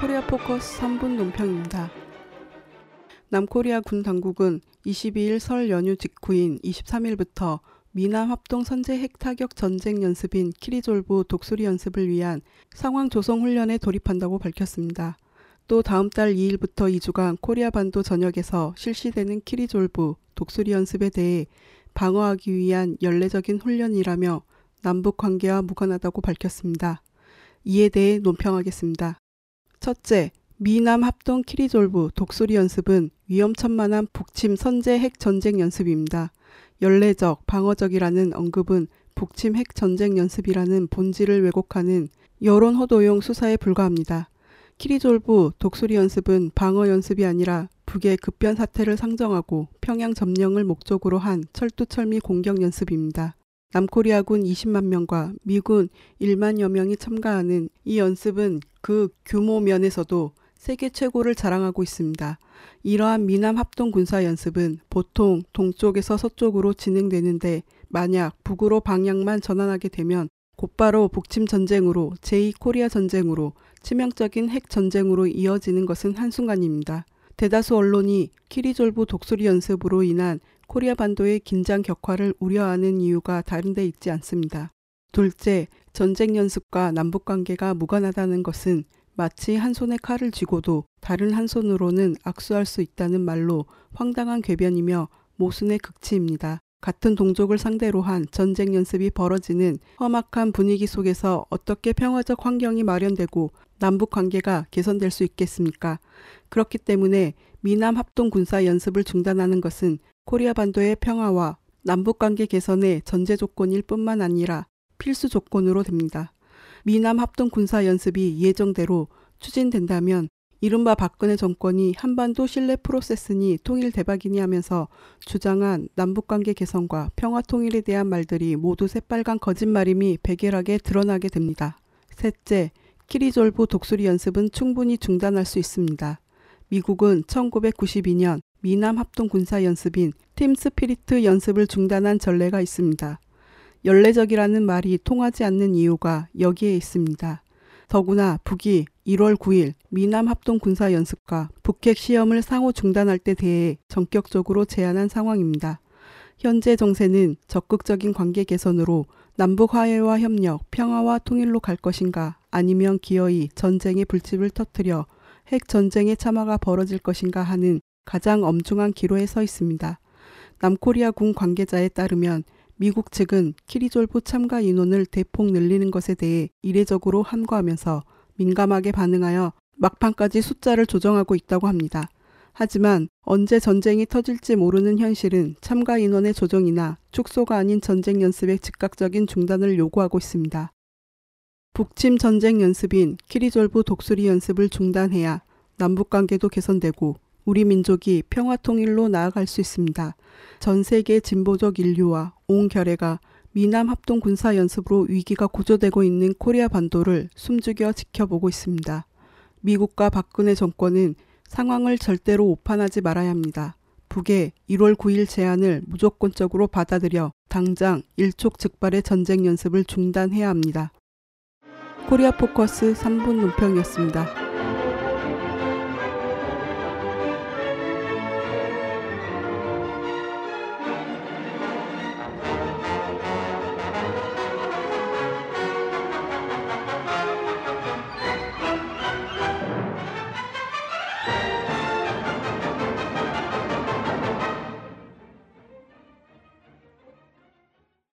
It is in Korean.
코리아 포커스 3분 논평입니다. 남코리아 군 당국은 22일 설 연휴 직후인 23일부터 미남 합동 선제 핵타격 전쟁 연습인 키리졸브 독수리 연습을 위한 상황 조성 훈련에 돌입한다고 밝혔습니다. 또 다음 달 2일부터 2주간 코리아 반도 전역에서 실시되는 키리졸브 독수리 연습에 대해 방어하기 위한 연례적인 훈련이라며 남북 관계와 무관하다고 밝혔습니다. 이에 대해 논평하겠습니다. 첫째, 미남 합동 키리졸브 독수리 연습은 위험천만한 북침 선제 핵 전쟁 연습입니다. 연례적, 방어적이라는 언급은 북침 핵 전쟁 연습이라는 본질을 왜곡하는 여론 호도용 수사에 불과합니다. 키리졸브 독수리 연습은 방어 연습이 아니라 북의 급변 사태를 상정하고 평양 점령을 목적으로 한 철두철미 공격 연습입니다. 남코리아군 20만 명과 미군 1만여 명이 참가하는 이 연습은 그 규모 면에서도 세계 최고를 자랑하고 있습니다. 이러한 미남 합동 군사 연습은 보통 동쪽에서 서쪽으로 진행되는데 만약 북으로 방향만 전환하게 되면 곧바로 북침 전쟁으로 제2 코리아 전쟁으로 치명적인 핵 전쟁으로 이어지는 것은 한순간입니다. 대다수 언론이 키리졸브 독수리 연습으로 인한 코리아 반도의 긴장 격화를 우려하는 이유가 다른 데 있지 않습니다. 둘째, 전쟁 연습과 남북 관계가 무관하다는 것은 마치 한 손에 칼을 쥐고도 다른 한 손으로는 악수할 수 있다는 말로 황당한 궤변이며 모순의 극치입니다. 같은 동족을 상대로 한 전쟁 연습이 벌어지는 험악한 분위기 속에서 어떻게 평화적 환경이 마련되고 남북 관계가 개선될 수 있겠습니까? 그렇기 때문에 미남 합동 군사 연습을 중단하는 것은 코리아 반도의 평화와 남북 관계 개선의 전제 조건일 뿐만 아니라 필수 조건으로 됩니다. 미남 합동 군사 연습이 예정대로 추진된다면 이른바 박근혜 정권이 한반도 신뢰 프로세스니 통일 대박이니 하면서 주장한 남북관계 개선과 평화 통일에 대한 말들이 모두 새빨간 거짓말임이 백일하게 드러나게 됩니다. 셋째, 키리졸브 독수리 연습은 충분히 중단할 수 있습니다. 미국은 1992년 미남 합동 군사 연습인 팀 스피리트 연습을 중단한 전례가 있습니다. 연례적이라는 말이 통하지 않는 이유가 여기에 있습니다. 더구나 북이 1월 9일 미남 합동 군사 연습과 북핵 시험을 상호 중단할 데 대해 전격적으로 제안한 상황입니다. 현재 정세는 적극적인 관계 개선으로 남북 화해와 협력, 평화와 통일로 갈 것인가 아니면 기어이 전쟁의 불집을 터뜨려 핵 전쟁의 참화가 벌어질 것인가 하는 가장 엄중한 기로에 서 있습니다. 남코리아 군 관계자에 따르면 미국 측은 키리졸브 참가 인원을 대폭 늘리는 것에 대해 이례적으로 함구하면서 민감하게 반응하여 막판까지 숫자를 조정하고 있다고 합니다. 하지만 언제 전쟁이 터질지 모르는 현실은 참가 인원의 조정이나 축소가 아닌 전쟁 연습의 즉각적인 중단을 요구하고 있습니다. 북침 전쟁 연습인 키리졸브 독수리 연습을 중단해야 남북 관계도 개선되고 우리 민족이 평화 통일로 나아갈 수 있습니다. 전 세계 진보적 인류와 온 겨레가 미남 합동 군사 연습으로 위기가 고조되고 있는 코리아 반도를 숨죽여 지켜보고 있습니다. 미국과 박근혜 정권은 상황을 절대로 오판하지 말아야 합니다. 북의 1월 9일 제안을 무조건적으로 받아들여 당장 일촉즉발의 전쟁 연습을 중단해야 합니다. 코리아 포커스 3분 논평이었습니다.